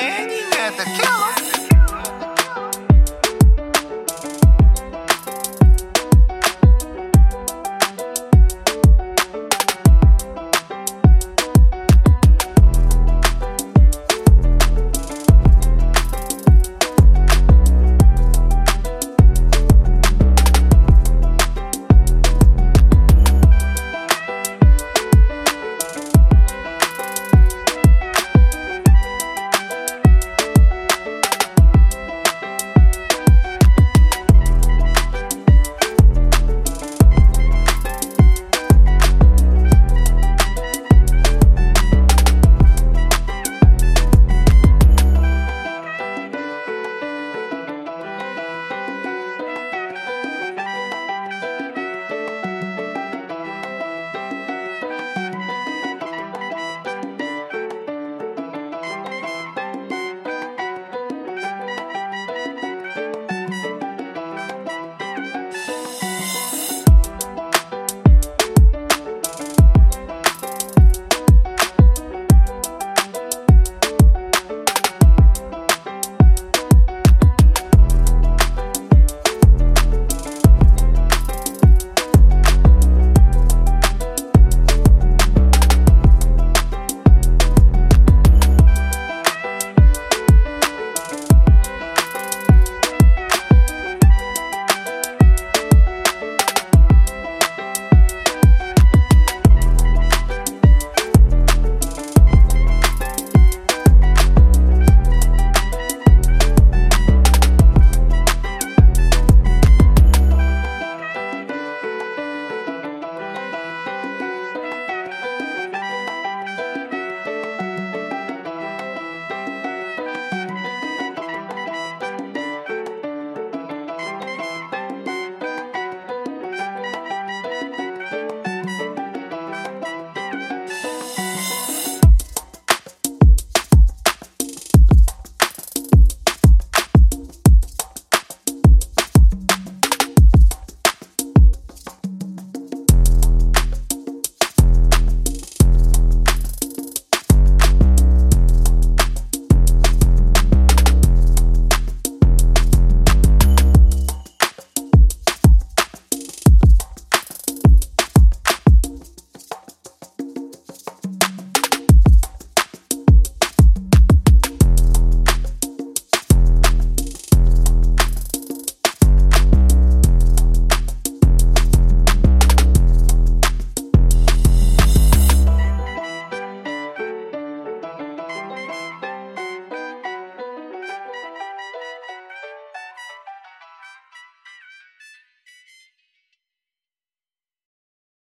man, you had to kill him.